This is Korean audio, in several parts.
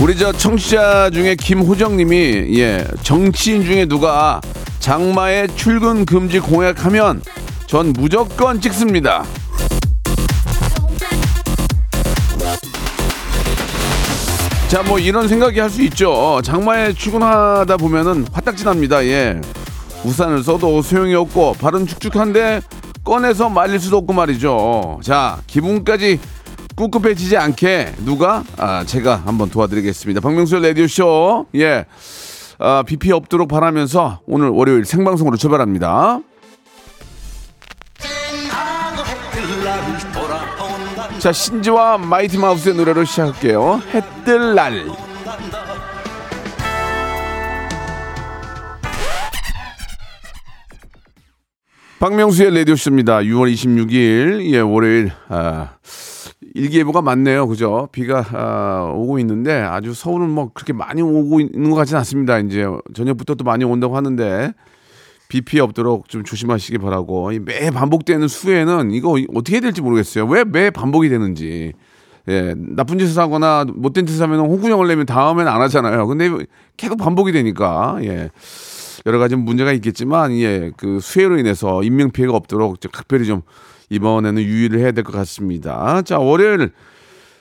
우리 저 청취자 중에 김호정님이 예 정치인 중에 누가 장마에 출근 금지 공약하면 전 무조건 찍습니다. 자 뭐 이런 생각이 할 수 있죠. 장마에 출근하다 보면은 화딱지납니다. 예 우산을 써도 소용이 없고 발은 축축한데 꺼내서 말릴 수도 없고 말이죠. 자 기분까지 꿉꿉해지지 않게 누가 아 제가 한번 도와드리겠습니다. 박명수의 라디오 쇼 예. 아, 비 피해 없도록 바라면서 오늘 월요일 생방송으로 출발합니다. 자 신지와 마이티 마우스의 노래로 시작할게요. 해뜰 날. 박명수의 라디오 쇼입니다. 6월 26일 예 월요일 아, 일기예보가 많네요. 그죠? 비가 아, 오고 있는데 아주 서울은 뭐 그렇게 많이 오고 있는 것 같지는 않습니다. 이제 저녁부터 또 많이 온다고 하는데 비 피해 없도록 좀 조심하시기 바라고 이매 반복되는 수해는 이거 어떻게 해야 될지 모르겠어요. 왜 매 반복이 되는지. 예, 나쁜 짓을 하거나 못된 짓을 하면 홍군형을 내면 다음엔 안 하잖아요. 근데 계속 반복이 되니까 예. 여러 가지 문제가 있겠지만 예, 그 수해로 인해서 인명 피해가 없도록 좀 각별히 좀 이번에는 유의를 해야 될 것 같습니다. 자, 월요일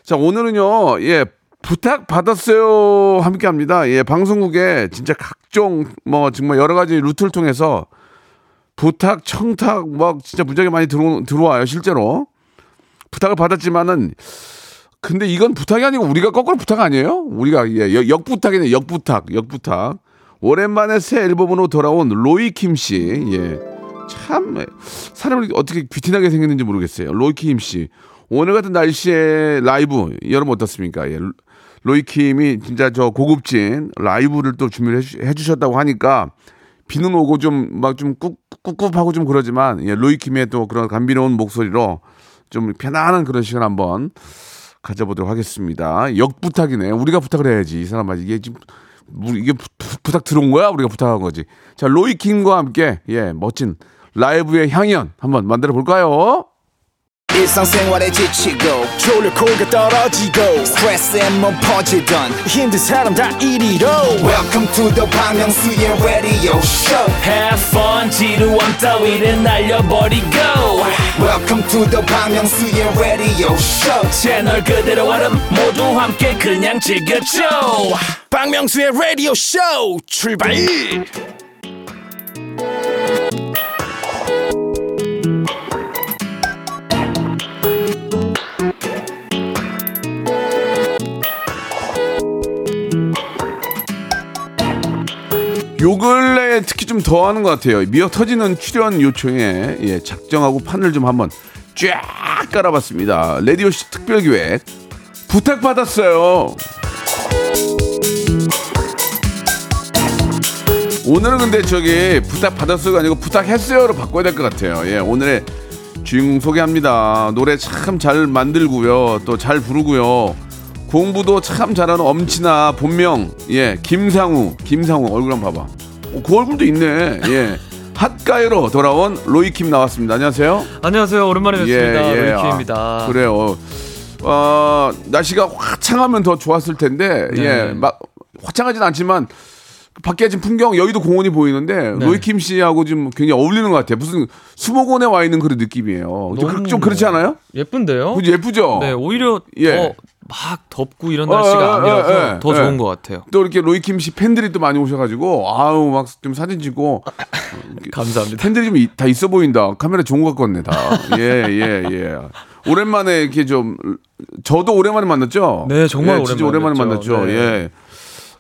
자, 오늘은요. 예, 부탁 받았어요. 함께 합니다. 예, 방송국에 진짜 각종 뭐 정말 여러 가지 루트를 통해서 부탁, 청탁 막 진짜 무지하게 많이 들어 들어와요, 실제로. 부탁을 받았지만은 근데 이건 부탁이 아니고 우리가 거꾸로 부탁 아니에요? 우리가 예, 역- 역부탁이네, 역부탁, 역부탁. 오랜만에 새 앨범으로 돌아온 로이 킴 씨. 예. 참 사람이 어떻게 귀티나게 생겼는지 모르겠어요. 로이킴 씨. 오늘 같은 날씨에 라이브 여러분 어떻습니까? 예. 로이킴이 진짜 저 고급진 라이브를 또 준비를 해주, 해주 셨다고 하니까 비는 오고 좀 막 좀 꿉꿉하고 좀 그러지만 예, 로이킴의 또 그런 감미로운 목소리로 좀 편안한 그런 시간 한번 가져보도록 하겠습니다. 역부탁이네. 우리가 부탁을 해야지. 이 사람아 이게 지금 이게 부, 탁 들어온 거야? 우리가 부탁한 거지. 자, 로이킴과 함께 예, 멋진 라이브의 향연 한번 만들어 볼까요? 일상생활에 지치고, 졸려 코가 떨어지고, 스트레스에 몸 퍼지던, 힘든 사람 다 이리로. welcome to the Bang Myung-soo's radio show Have fun 지루함 따위를 날려버리고 welcome to the Bang Myung-soo's radio show 채널 그대로 얼음 모두 함께 그냥 즐겨줘 박명수의 radio show 출발 요 근래에 특히 좀 더 하는 것 같아요. 미어 터지는 출연 요청에 예, 작정하고 판을 좀 한번 쫙 깔아봤습니다. 레디오씨 특별기획 부탁받았어요. 오늘은 근데 저기 부탁받았어요가 아니고 부탁했어요로 바꿔야 될 것 같아요. 예, 오늘의 주인공 소개합니다. 노래 참 잘 만들고요. 또 잘 부르고요. 공부도 참 잘하는 엄친아 본명 예 김상우 김상우 얼굴 한번 봐봐 어, 그 얼굴도 있네 예 핫가이로 돌아온 로이킴 나왔습니다 안녕하세요 안녕하세요. 오랜만에 뵙습니다. 예, 로이킴입니다. 아, 그래요 어 날씨가 화창하면 더 좋았을 텐데 네. 예막 화창하진 않지만 밖에 지금 풍경 여의도 공원이 보이는데 네. 로이킴 씨하고 좀 굉장히 어울리는 것 같아요 무슨 수목원에 와 있는 그런 느낌이에요 좀, 좀 그렇지 않아요? 예쁜데요? 그죠? 예쁘죠? 네, 오히려 예. 더막 덥고 이런 어, 날씨가 어, 아니라서 어, 어, 더 어. 좋은 것 같아요. 또 이렇게 로이킴 씨 팬들이 또 많이 오셔가지고 아우 막 좀 사진 찍고 감사합니다. 팬들이 좀 다 있어 보인다 카메라 좋은 거 갖고 왔네 다예예 예, 예. 오랜만에 이렇게 좀 저도 오랜만에 만났죠 네, 정말 예, 오랜만에 오랜만에 만났죠. 네. 예.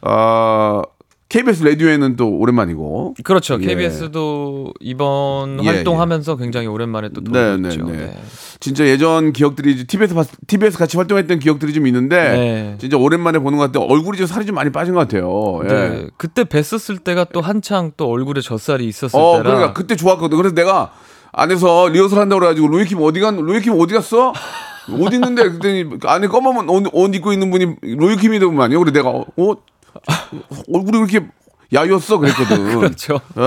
아 KBS 라디오에는 또 오랜만이고. 그렇죠. 예. KBS도 이번 예, 활동하면서 굉장히 오랜만에 또 네, 돌고 네, 있죠. 네. 네. 진짜 예전 기억들이 이제 TBS 봤- TBS 같이 활동했던 기억들이 좀 있는데 네. 진짜 오랜만에 보는 것 같아요. 얼굴이 좀 살이 좀 많이 빠진 것 같아요. 예. 네. 그때 뵀었을 때가 또 한창 또 얼굴에 젖살이 있었을 어, 때라. 그러니까 그때 좋았거든. 그래서 내가 안에서 리허설 한다고 그래가지고 로이킴 어디 간 로이킴 어디 갔어? 어디 있는데 그랬더니 안에 검은 옷, 옷 입고 있는 분이 로이킴이더만요. 그래 내가 어, 어? 얼굴이 그렇게 야였어 그랬거든. 그렇죠. 예,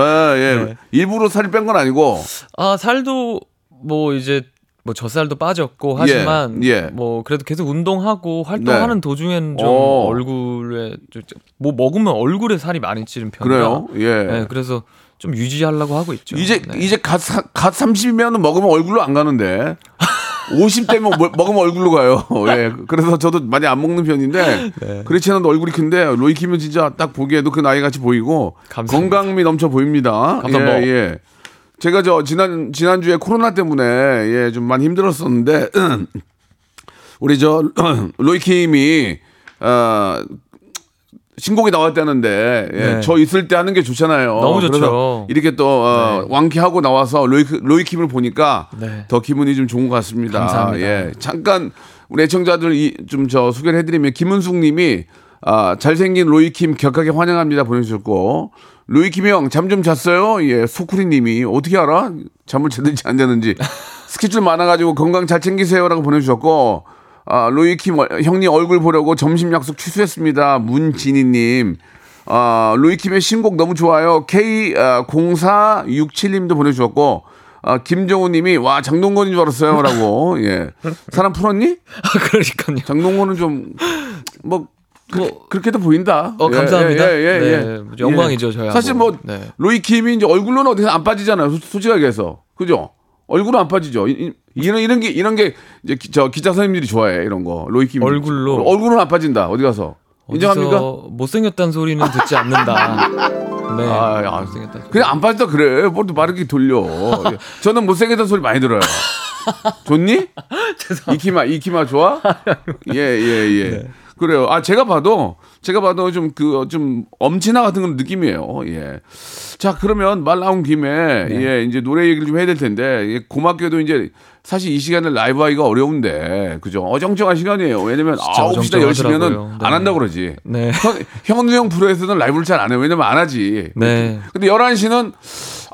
예. 네. 일부러 살이 뺀 건 아니고. 아 살도 뭐 이제 뭐 젖살도 빠졌고 하지만 예, 예. 뭐 그래도 계속 운동하고 활동하는 네. 도중엔 좀 어. 얼굴에 좀- 뭐 먹으면 얼굴에 살이 많이 찌는 편이라. 그래요? 예. 네, 그래서 좀 유지하려고 하고 있죠. 이제 네. 이제 갓, 사- 갓 30이면 먹으면 얼굴로 안 가는데 50대면 먹으면 얼굴로 가요. 예. 그래서 저도 많이 안 먹는 편인데 네. 그렇지 않아도 얼굴이 큰데 로이킴은 진짜 딱 보기에도 그 나이 같이 보이고 감사합니다. 건강미 넘쳐 보입니다. 감사합니다. 예, 예. 제가 저 지난 지난주에 코로나 때문에 예, 좀 많이 힘들었었는데 우리 저 로이킴이 어 신곡이 나왔다는데 예, 네. 저 있을 때 하는 게 좋잖아요. 너무 좋죠. 이렇게 또 어, 네. 완쾌하고 나와서 로이 로이킴을 보니까 네. 더 기분이 좀 좋은 것 같습니다. 감사합니다. 예, 잠깐 우리 애청자들 좀 저 소개를 해드리면 김은숙님이 아, 잘생긴 로이킴 격하게 환영합니다 보내주셨고 로이킴 형 잠 좀 잤어요? 예, 소쿠리님이 어떻게 알아? 잠을 제대로 안 자는지 스케줄 많아가지고 건강 잘 챙기세요라고 보내주셨고 아, 로이킴 어, 형님 얼굴 보려고 점심 약속 취소했습니다. 문진희님. 아, 로이킴의 신곡 너무 좋아요. K0467님도 보내주셨고, 아, 김정우님이, 와, 장동건인 줄 알았어요. 라고, 예. 사람 풀었니? 아, 그러니까요. 장동건은 좀, 뭐, 뭐 그렇게도 보인다. 어, 예, 감사합니다. 예, 예, 예, 네, 예. 영광이죠, 저희하고. 사실 뭐, 네. 로이 킴이 이제 얼굴로는 어떻게 안 빠지잖아요. 솔- 솔직하게 해서. 그죠? 얼굴은 안 빠지죠. 이, 이, 런 이런 게, 이런 게, 이제 기, 저 기자 선생님들이 좋아해. 이런 거. 로이킴. 얼굴로? 얼굴은 안 빠진다. 어디 가서. 인정합니까? 못생겼다는 소리는 듣지 않는다. 네. 아, 아, 못생겼다. 그냥 안 빠진다 그래. 뭘또 말이렇게 돌려. 저는 못생겼다는 소리 많이 들어요. 좋니? 이키마, 이키마 좋아? 예, 예, 예. 네. 그래요. 아, 제가 봐도, 제가 봐도 좀 그, 좀 엄친아 같은 그런 느낌이에요. 예. 자, 그러면 말 나온 김에, 네. 예, 이제 노래 얘기를 좀 해야 될 텐데, 예, 고맙게도 이제 사실 이 시간에 라이브 하기가 어려운데, 그죠? 어정쩡한 시간이에요. 왜냐면 진짜 9시나 10시면은 어정쩡하더라고요. 네. 안 한다고 그러지. 네. 현, 현우 형 프로에서는 라이브를 잘 안 해요. 왜냐면 안 하지. 네. 근데 11시는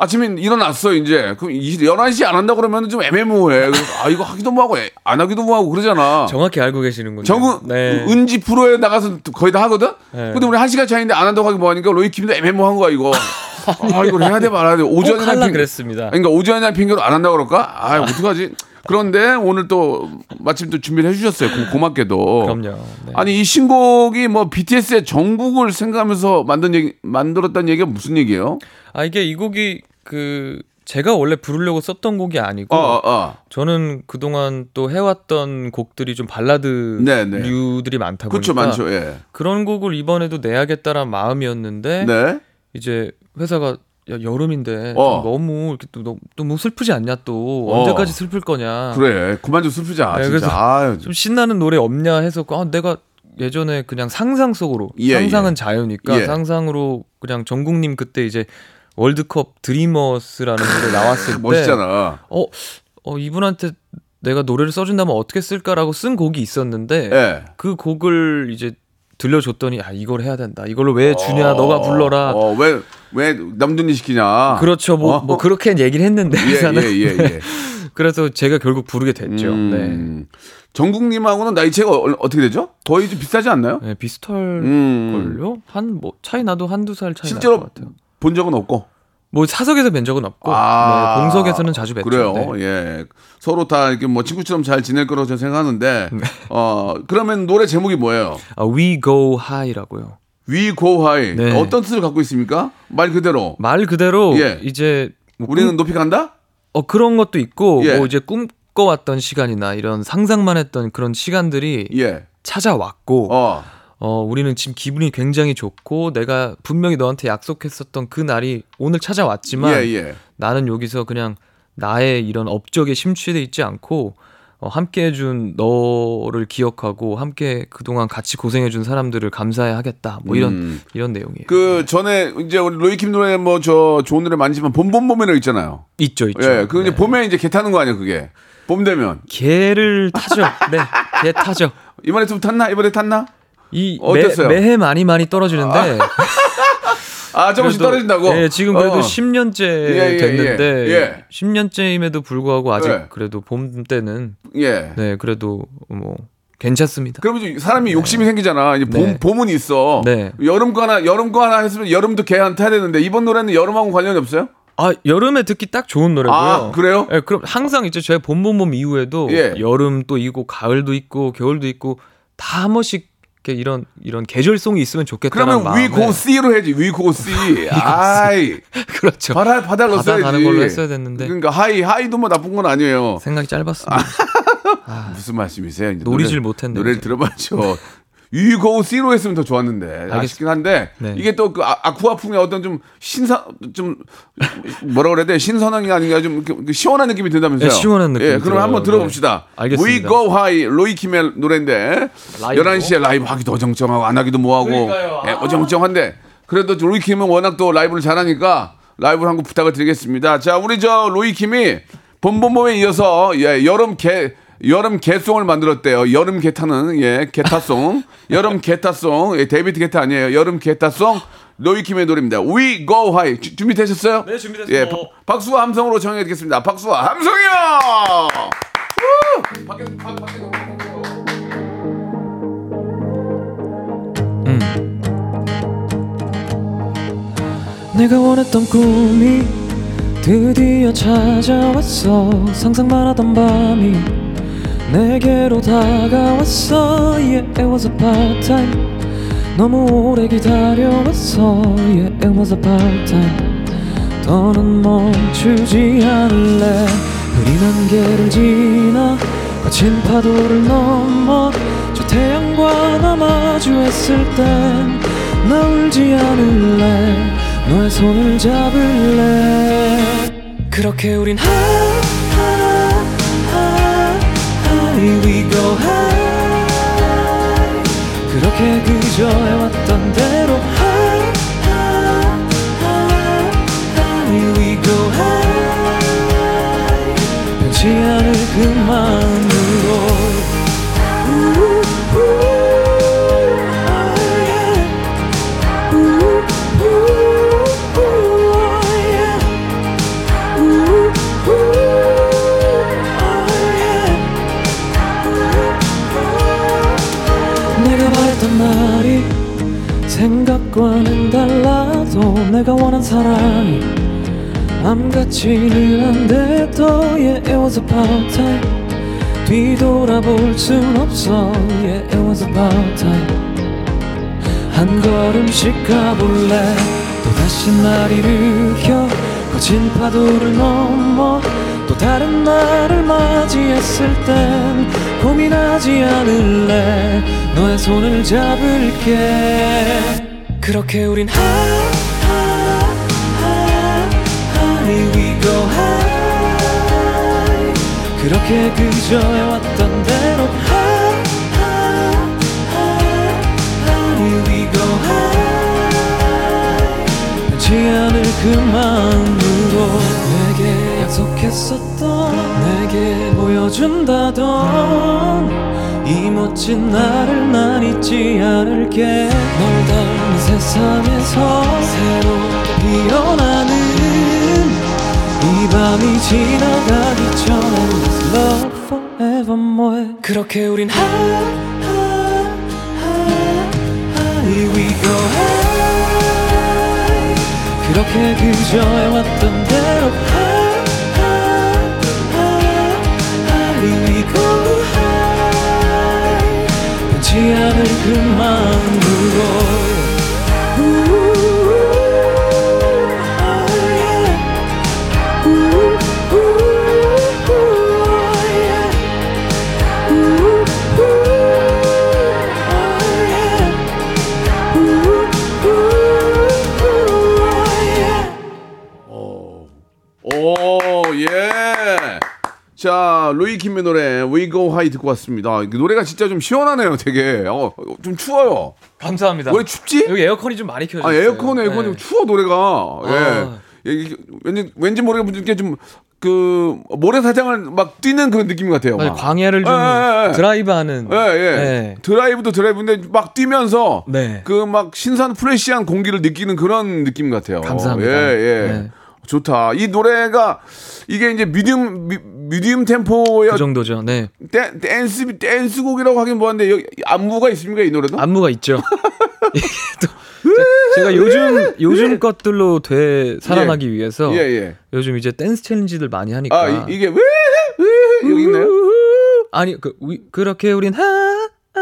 아침에 일어났어, 이제. 그럼 이- 11시 안 한다 그러면 좀 애매모호해. 아, 이거 하기도 뭐하고, 애- 안 하기도 뭐하고 그러잖아. 정확히 알고 계시는군요. 정은, 네. 은지 프로에 나가서 거의 다 하거든? 네. 근데 우리 한 시간 차이인데 안 한다고 하기 뭐하니까 로이킴도 애매모호한 거야, 이거. 아, 이걸 해야 돼, 말아야 돼. 꼭 오전이나 핑- 그랬습니다. 그러니까 오전이나 핑계로 안 한다고 그럴까? 아, 어떡하지? 그런데 오늘 또 마침 또 준비를 해주셨어요. 고, 고맙게도. 그럼요. 네. 아니 이 신곡이 뭐 BTS의 전국을 생각하면서 만든 얘기 만들었다는 얘기가 무슨 얘기예요? 아 이게 이 곡이 그 제가 원래 부르려고 썼던 곡이 아니고 어, 어, 어. 저는 그동안 또 해왔던 곡들이 좀 발라드 네, 네. 류들이 많다 보니까 그렇죠, 많죠. 예. 그런 곡을 이번에도 내야겠다라는 마음이었는데 네. 이제 회사가 야, 여름인데 어. 좀 너무 이렇게 또 너무, 너무 슬프지 않냐 또 어. 언제까지 슬플 거냐 그래. 그만 좀 슬프자. 네. 그래서 아유. 좀 신나는 노래 없냐 해서 아, 내가 예전에 그냥 상상 속으로 예, 상상은 예. 자유니까 예. 상상으로 그냥 정국님 그때 이제 월드컵 드리머스라는 노래 나왔을 때 멋있잖아. 어, 어 이분한테 내가 노래를 써준다면 어떻게 쓸까라고 쓴 곡이 있었는데 예. 그 곡을 이제 들려줬더니 아 이걸 해야 된다 이걸로 왜 주냐 너가 불러라 어, 왜, 왜 남들이 시키냐. 그렇죠 뭐, 어? 뭐 그렇게 얘기를 했는데 예. 예, 예, 예. 그래서 제가 결국 부르게 됐죠 음, 정국님하고는 나이 차이가 어, 어떻게 되죠? 거의 좀 비슷하지 않나요? 네, 네 비슷할 음. 걸요 한 뭐 차이 나도 한두 살 차이 실제로 날것 같아요 본 적은 없고. 뭐 사석에서 뵌 적은 없고 아, 네, 공석에서는 자주 뵀죠 그래요. 네. 예. 서로 다 이렇게 뭐 친구처럼 잘 지낼 거라고 저는 생각하는데, 네. 어, 그러면 노래 제목이 뭐예요? 아, We Go High라고요 We Go High. 네. 어떤 뜻을 갖고 있습니까? 말 그대로. 말 그대로 예. 이제 뭐 우리는 높이 간다? 어 그런 것도 있고 예. 뭐 이제 꿈꿔왔던 시간이나 이런 상상만 했던 그런 시간들이 예. 찾아왔고 어. 어. 우리는 지금 기분이 굉장히 좋고 내가 분명히 너한테 약속했었던 그 날이 오늘 찾아왔지만 예, 예. 나는 여기서 그냥 나의 이런 업적에 심취돼 있지 않고 어, 함께 해준 너를 기억하고 함께 그동안 같이 고생해준 사람들을 감사해 하겠다. 뭐 이런 음. 이런 내용이에요. 그 전에 이제 우리 로이킴 노래 뭐 저 좋은 노래 많지만 봄봄봄에는 있잖아요. 있죠, 있죠. 예, 그 이제 네. 봄에 이제 개 타는 거 아니야 그게. 봄 되면 개를 타죠. 네, 개 타죠. 이번에 좀 탔나? 이번에 탔나? 이 어땠어요? 매, 매해 많이 많이 떨어지는데 아 조금씩 그래도- 떨어진다고. 네, 지금 그래도 어. 10년째 예, 예, 됐는데 예, 예. 10년째임에도 불구하고 아직 예. 그래도 봄 때는 예. 네 그래도 뭐 괜찮습니다. 그러면 사람이 욕심이 생기잖아. 이제 봄 네. 봄은 있어. 네. 여름 거 하나 여름 거 하나 했으면 여름도 개한 타야 되는데 이번 노래는 여름하고 관련이 없어요? 아 여름에 듣기 딱 좋은 노래고요. 아, 그래요? 예, 그럼 항상 이제 제 봄봄봄 이후에도 예. 여름도 있고 가을도 있고 겨울도 있고 다 한 번씩 이런 이런 계절송이 있으면 좋겠다는 그러면 마음에 위고 C로 해야지. 위고 C. 아이. 그렇죠. 바다 바다로 바다 써야지. 가는 걸로 했어야 됐는데. 그러니까 High High도 뭐 나쁜 건 아니에요. 생각이 짧았습니다. 무슨 말씀이세요? 노리질 못했네요, 노래를. 들어봐야죠. 위고 C로 했으면 더 좋았는데 아쉽긴 한데 네. 이게 또 그 아쿠아풍의 어떤 좀 신사 좀 뭐라 그래야 돼 신선함이 아닌가 좀 이렇게 그 시원한 느낌이 든다면서요? 네, 시원한 느낌이 예, 그럼 들어요. 한번 들어봅시다. 네. 알겠습니다. We Go High 로이킴의 노래인데 라이브로? 11시에 라이브 하기도 어정쩡하고 안 하기도 뭐하고. 예, 어정쩡한데 그래도 로이킴은 워낙 또 라이브를 잘하니까 라이브를 한곡 부탁을 드리겠습니다. 자 우리 저 로이킴이 봄봄봄에 이어서 예, 여름 개 여름 개송을 만들었대요. 여름 개타는 예 개타송 여름 개타송 예, 데이비드 개타 아니에요. 여름 개타송 로이킴의 노래입니다. We Go High 주- 준비되셨어요? 네, 준비됐어요. 예, 바- 박수와 함성으로 정해 드리겠습니다. 박수와 함성이요. 밖에 내가 원했던 꿈이 드디어 찾아왔어 상상만 하던 밤이 내게로 다가왔어. Yeah, it was about time 너무 오래 기다려왔어. Yeah, it was about time 더는 멈추지 않을래. 흐린 안개를 지나 거친 파도를 넘어 저 태양과 나 마주했을 땐 나 울지 않을래. 너의 손을 잡을래. 그렇게 우린 high high we go high 그렇게 그저 해왔던 대로 생각과는 달라도 내가 원한 사랑이 암 같지는 않대도 Yeah, it was about time 뒤돌아볼 순 없어. Yeah, it was about time 한 걸음씩 가볼래? 또다시 날 일으켜. 거친 파도를 넘어. 또 다른 날을 맞이했을 땐 고민하지 않을래? 너의 손을 잡을게 그렇게 우린 high high high high we go high 그렇게 그저 해왔던 대로 high high high high we go high 변치 않을 그 마음으로 내게 약속했었던 내게 보여준다던 이 멋진 나를 난 잊지 않을게. 널 닮은 세상에서 새롭게 피어나는 이 밤이 지나가기 전에 love forevermore. 그렇게 우린 high high we go. High 그렇게 그저 해왔던 대 않을 그 마음으로 자, 로이킴의 노래 We Go High 듣고 왔습니다. 이 노래가 진짜 좀 시원하네요, 되게. 어, 좀 추워요. 감사합니다. 왜 춥지? 여기 에어컨이 좀 많이 켜져 아, 있어요. 에어컨, 에어컨 좀 네. 추워, 노래가. 아. 예. 이게 왠지, 왠지 모르게 분들께 좀, 그, 모래사장을 막 뛰는 그런 느낌 같아요. 맞아요. 막. 광야를 좀 예, 예, 예. 드라이브하는. 예, 예. 네. 드라이브도 드라이브인데 막 뛰면서 네. 그막 신선 프레시한 공기를 느끼는 그런 느낌 같아요. 감사합니다. 예, 예. 네. 좋다. 이 노래가 이게 이제 미디움 미, 미디움 템포의 그 정도죠. 네. 댄, 댄스 댄스곡이라고 하긴 뭐한데 여기 안무가 있습니까 이 노래도? 안무가 있죠. 또 제- 제가 요즘 요즘 것들로 돼 살아나기 위해서 예, 예. 요즘 이제 댄스 챌린지들 많이 하니까 아 이, 게 왜? 왜? 여기 있나요? 아니 그 위, 그렇게 우린 하 하,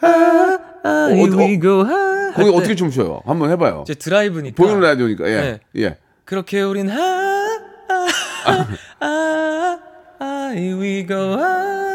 하, 하, 어, here 어, we go 하 거기 어떻게 춤춰요? 한번 해봐요. 이제 드라이브니까 보이는 라디오니까 예, 네. 예. 그렇게 우린 하, 하, 하, 하, here we go 하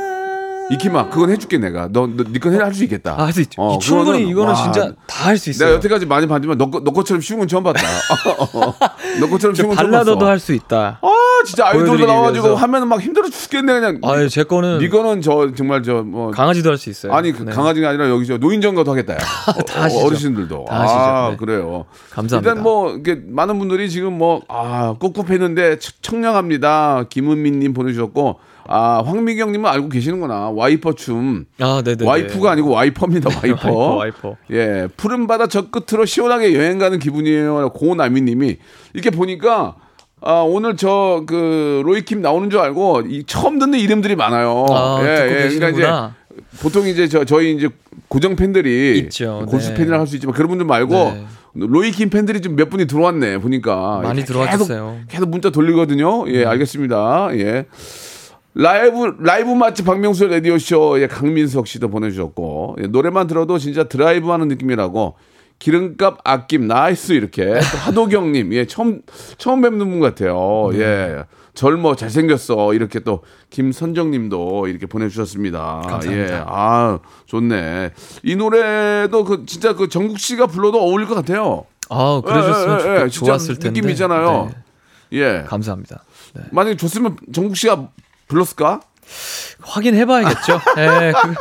이키마 그건 해줄게 내가. 너너니건할수 있겠다. 아, 할수 있죠. 어, 충분히 이거는 와, 진짜 다 할 수 있어요. 내가 여태까지 많이 봤지만 너, 거- 너 것처럼 쉬운 건 처음 봤다. 너 것처럼 쉬운 건 처음 발라더도 봤어. 할수 있다. 아 진짜 아이돌도 보여드리기 나와가지고. 하면 막 힘들어 죽겠네 그냥. 아, 제 거는 이거는 저 정말 저 뭐 강아지도 할 수 있어요. 아니 그 네. 강아지가 아니라 여기 저 노인정 가도 하겠다. 야. 다 하시죠. 어르신들도. 다 하시죠. 아 네. 그래요. 감사합니다. 일단 뭐 이렇게 많은 분들이 지금 뭐아 꿉꿉했는데 청- 청량합니다. 김은민님 보내주셨고 아 황미경님은 알고 계시는구나. 와이퍼 춤. 아, 네, 네. 와이프가 아니고 와이퍼입니다. 와이퍼. 와이퍼, 와이퍼. 예, 푸른 바다 저 끝으로 시원하게 여행 가는 기분이에요. 고나미님이 이렇게 보니까 아, 오늘 저 그 로이킴 나오는 줄 알고 이 처음 듣는 이름들이 많아요. 아, 듣고 계시는구나. 보통 이제 저 저희 이제 고정 팬들이 있죠. 골수 네. 팬이라 할 수 있지만 그런 분들 말고 네. 로이킴 팬들이 좀 몇 분이 들어왔네 보니까 많이 계속- 들어와주세요. 계속 문자 돌리거든요. 네. 예, 알겠습니다. 예. 라이브 라이브 맛집 박명수 라디오 쇼의 강민석 씨도 보내주셨고 예, 노래만 들어도 진짜 드라이브하는 느낌이라고 기름값 아낌 nice 이렇게 또 하도경님 예 처음 처음 뵙는 분 같아요. 네. 예. 젊어 잘생겼어. 이렇게 또 김선정님도 이렇게 보내주셨습니다. 감사합니다. 예 아 좋네. 이 노래도 그 진짜 그 정국 씨가 불러도 어울릴 것 같아요. 아, 그러셨으면 예, 예, 좋- 예, 좋았을 텐데. 느낌 있잖아요. 네, 예. 감사합니다. 네. 만약에 줬으면 정국 씨가 불렀을까? 확인해봐야겠죠. 예, 그,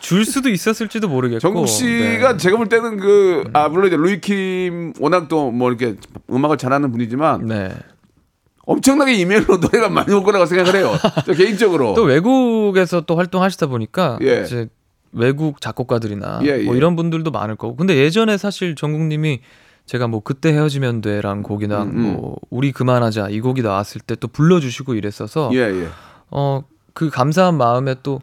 줄 수도 있었을지도 모르겠고. 정국 씨가 네. 제가 볼 때는 그, 아, 물론 이제 루이킴 워낙 또 뭐 이렇게 음악을 잘하는 분이지만 네. 엄청나게 이메일로 노래가 많이 올 거라고 생각을 해요. 저 개인적으로. 또 외국에서 또 활동하시다 보니까 예. 이제 외국 작곡가들이나 예, 뭐 예. 이런 분들도 많을 거고. 근데 예전에 사실 정국님이 제가 뭐 그때 헤어지면 돼라는 곡이나 음, 음. 뭐 우리 그만하자 이 곡이 나왔을 때 또 불러주시고 이랬어서 예, 예. 어 그 감사한 마음에 또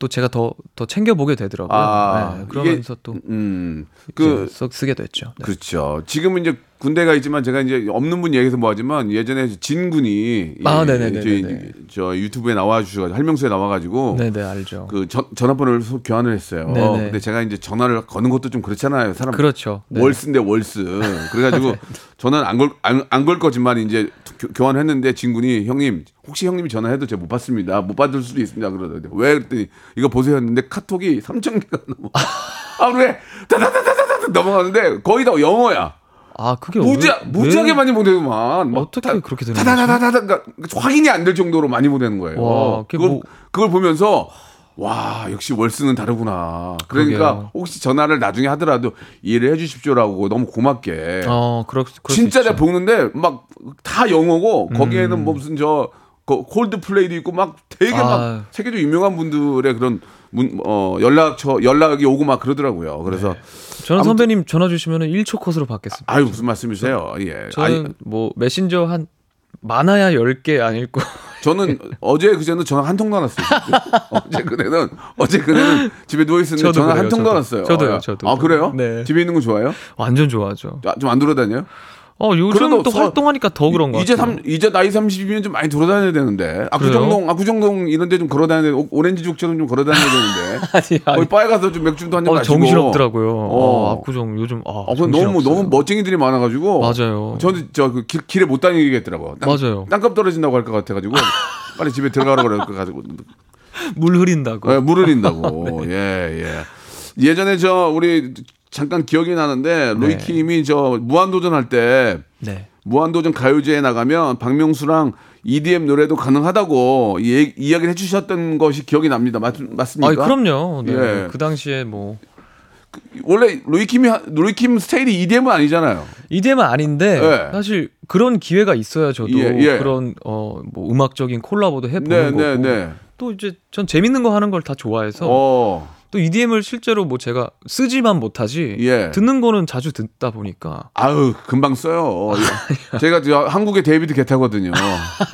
또 제가 더 더 챙겨보게 되더라고요. 아, 네, 그러면서 이게- 또 음, 그 그, 써, 쓰게 됐죠. 네. 그렇죠. 지금은 이제 군대가 있지만 제가 이제 없는 분 얘기해서 뭐하지만 예전에 진 군이 아. 저희 저 유튜브에 나와 주셔가지고 할명수에 나와가지고 네네 알죠. 그 전, 전화번호를 소- 교환을 했어요. 네네. 근데 제가 이제 전화를 거는 것도 좀 그렇잖아요. 사람 그렇죠. 네. 월스인데 월스. 그래가지고 저는 안걸안 걸 거지만 이제 교, 교환을 했는데 진군이 형님 혹시 형님이 전화해도 제가 못 받습니다. 못 받을 수도 있습니다. 그러더라고요. 왜 그랬더니 이거 보세요 했는데 카톡이 3천 개가 넘어. 아 왜? 다다다다다다 넘어가는데 거의 다 영어야. 아 그게 무지하, 왜- 무지하게 왜- 많이 보내더만. 막 어떻게 다- 그렇게 되는? 다다다다다 그러니까 확인이 안 될 정도로 많이 보내는 거예요. 와, 그걸, 뭐- 그걸 보면서 와 역시 월스는 다르구나. 그러니까 그러게요. 혹시 전화를 나중에 하더라도 이해를 해주십시오라고 너무 고맙게. 어 그럴, 그럴 수 진짜. 음. 내가 보는데 막 다 영어고 거기에는 뭐 무슨 저 거- 콜드플레이도 있고 막 되게 아. 막 세계적 유명한 분들의 그런 문, 어, 연락처 연락이 오고 막 그러더라고요. 그래서 저는 선배님 전화 주시면 1초 컷으로 받겠습니다. 아유 무슨 말씀이세요? 예. 저는 아니, 뭐 메신저 한 많아야 10개 안 읽고 저는 어제 그제는 전화 한 통도 안 왔어요. 어제 그제는 어제 그제는 집에 누워 있었는데 전화 한 그래요, 통도 안 저도. 왔어요. 저도요, 아, 저도. 아 그래요? 네. 집에 있는 거 좋아요? 완전 좋아하죠. 좀 안 돌아다녀요? 어 요즘 또 서- 활동하니까 더 그런 거 이제 같아요. 삼 이제 나이 30이면 좀 많이 돌아다녀야 되는데 압구정동 압구정동 이런 데 좀 걸어다녀야 돼. 오렌지 죽처럼 좀 걸어다녀야 되는데 아니, 아니. 거기 바에 가서 좀 맥주도 한잔 어, 마시고 정신없더라고요. 어. 어, 압구정 요즘 아, 아, 그건 너무. 너무 멋쟁이들이 많아 가지고 맞아요. 저는 저그 길에 못 다니겠더라고. 땅, 맞아요. 땅값 떨어진다고 할 것 같아 가지고 빨리 집에 들어가라 그럴 것 가지고 물 흐린다고. 예, 물을 인다고. 예, 예. 예전에 저 우리 잠깐 기억이 나는데 네. 로이킴이 저 무한도전 할때 네. 무한도전 가요제에 나가면 박명수랑 EDM 노래도 가능하다고 이, 이야기를 해주셨던 것이 기억이 납니다. 맞, 맞습니까? 아, 그럼요. 네. 예. 그 당시에 뭐 원래 로이킴이 하- 로이킴 스타일이 EDM은 아니잖아요. EDM은 아닌데 예. 사실 그런 기회가 있어야 저도 예, 예. 그런 어 뭐 음악적인 콜라보도 해보는 네, 거고 네, 네. 또 이제 전 재밌는 거 하는 걸 다 좋아해서 어, 또 EDM을 실제로 뭐 제가 쓰지만 못하지 예. 듣는 거는 자주 듣다 보니까 아유 금방 써요. 예. 제가 저 한국의 데이비드 게타거든요.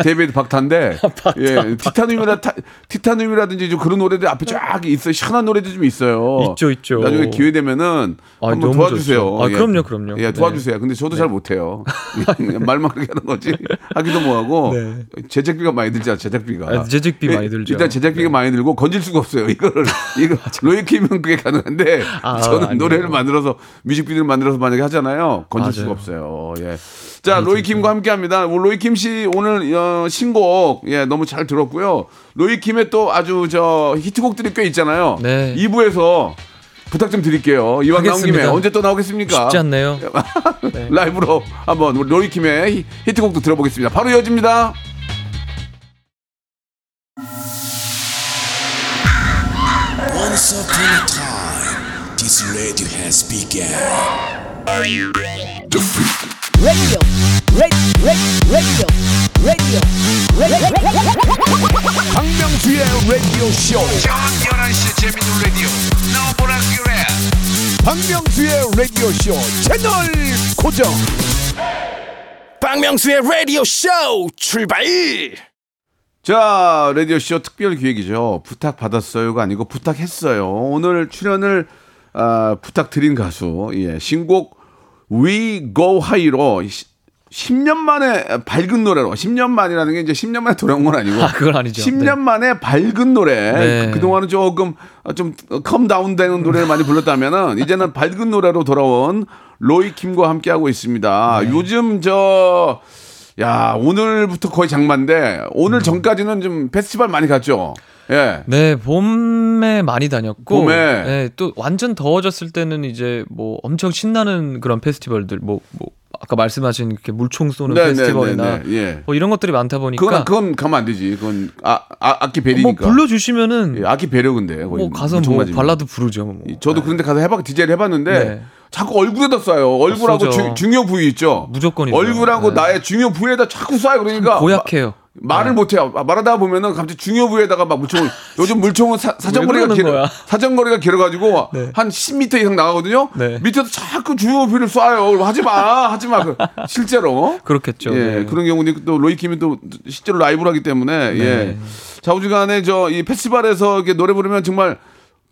데이비드 박타인데 예, 티타늄이라 타, 티타늄이라든지 좀 그런 노래들 앞에 쫙 있어요. 시원한 노래도 좀 있어요. 있죠, 있죠. 나중에 기회 되면은 아, 한번 도와주세요. 아, 예. 그럼요, 그럼요. 예, 네. 도와주세요. 근데 저도 잘 못해요. 말만 그렇게 하는 거지. 하기도 뭐하고 네. 제작비가 많이 들죠. 제작비가. 아, 제작비 예, 많이 들죠. 일단 제작비가 네. 많이 들고 건질 수가 없어요. 이거를 이거 로이킴은 그게 가능한데 아, 저는 아니에요. 노래를 만들어서 뮤직비디오를 만들어서 만약에 하잖아요. 건질 수가 맞아요. 없어요. 예. 자, 로이킴과 함께 합니다. 뭐 로이킴 씨 오늘 어, 신곡 예 너무 잘 들었고요. 로이킴의 또 아주 저 히트곡들이 꽤 있잖아요. 네. 2부에서 부탁 좀 드릴게요. 이왕 나온 김에. 언제 또 나오겠습니까? 쉽지 않네요. 라이브로 한번 로이킴의 히- 히트곡도 들어보겠습니다. 바로 이어집니다. Radio has begun. radio, radio, radio, radio, radio. 박명수의 라디오 쇼. 박명수의 라디오 쇼 채널 고정. 박명수의 라디오 쇼 출발! 자, 라디오 쇼 특별 기획이죠. 부탁 받았어요가 아니고 부탁했어요. 오늘 출연을 아, 부탁드린 가수, 예, 신곡 We Go High로 10년 만에 밝은 노래로, 10년 만이라는 게 이제 10년 만에 돌아온 건 아니고, 아, 그건 아니죠. 10년 만에 밝은 노래, 네. 그, 그동안은 조금 좀 calm down 되는 노래를 많이 불렀다면은, 이제는 밝은 노래로 돌아온 로이 킴과 함께 하고 있습니다. 네. 요즘 저, 야, 오늘부터 거의 장마인데, 오늘 전까지는 좀 페스티벌 많이 갔죠? 예. 네, 봄에 많이 다녔고, 봄에. 네, 또 완전 더워졌을 때는 이제 뭐 엄청 신나는 그런 페스티벌들, 뭐, 뭐 아까 말씀하신 이렇게 물총 쏘는 네, 페스티벌이나 네, 네, 네, 예. 뭐 이런 것들이 많다 보니까 그건, 그건 가면 안 되지. 그건, 아, 아 악기 뭐 배리니까. 불러주시면은 예, 악기 배려 근데. 거의 뭐 가서 뭐. 발라드 부르죠. 뭐. 저도 그런데 가서 해봐, 디제이를 해봤는데, 네. 자꾸 얼굴에다 쏴요. 얼굴하고. 주- 중요 부위 있죠? 무조건이죠. 얼굴하고 네. 나의 중요 부위에다 자꾸 쏴요. 그러니까. 고약해요. 마- 말을 못해요. 아, 말하다 보면은 갑자기 중요 부위에다가 막 물총을 요즘 물총은 사, 사정거리가 길어 거야? 사정거리가 길어가지고 네. 한 10m 이상 나가거든요. 네. 밑에서 자꾸 중요 부위를 쏴요. 하지 마, 하지 마. 그, 실제로. 그렇겠죠. 예, 네. 그런 경우는 또 로이킴이 또 실제로 라이브를 하기 때문에 네. 예. 좌우지간에 저 이 페스티벌에서 이렇게 노래 부르면 정말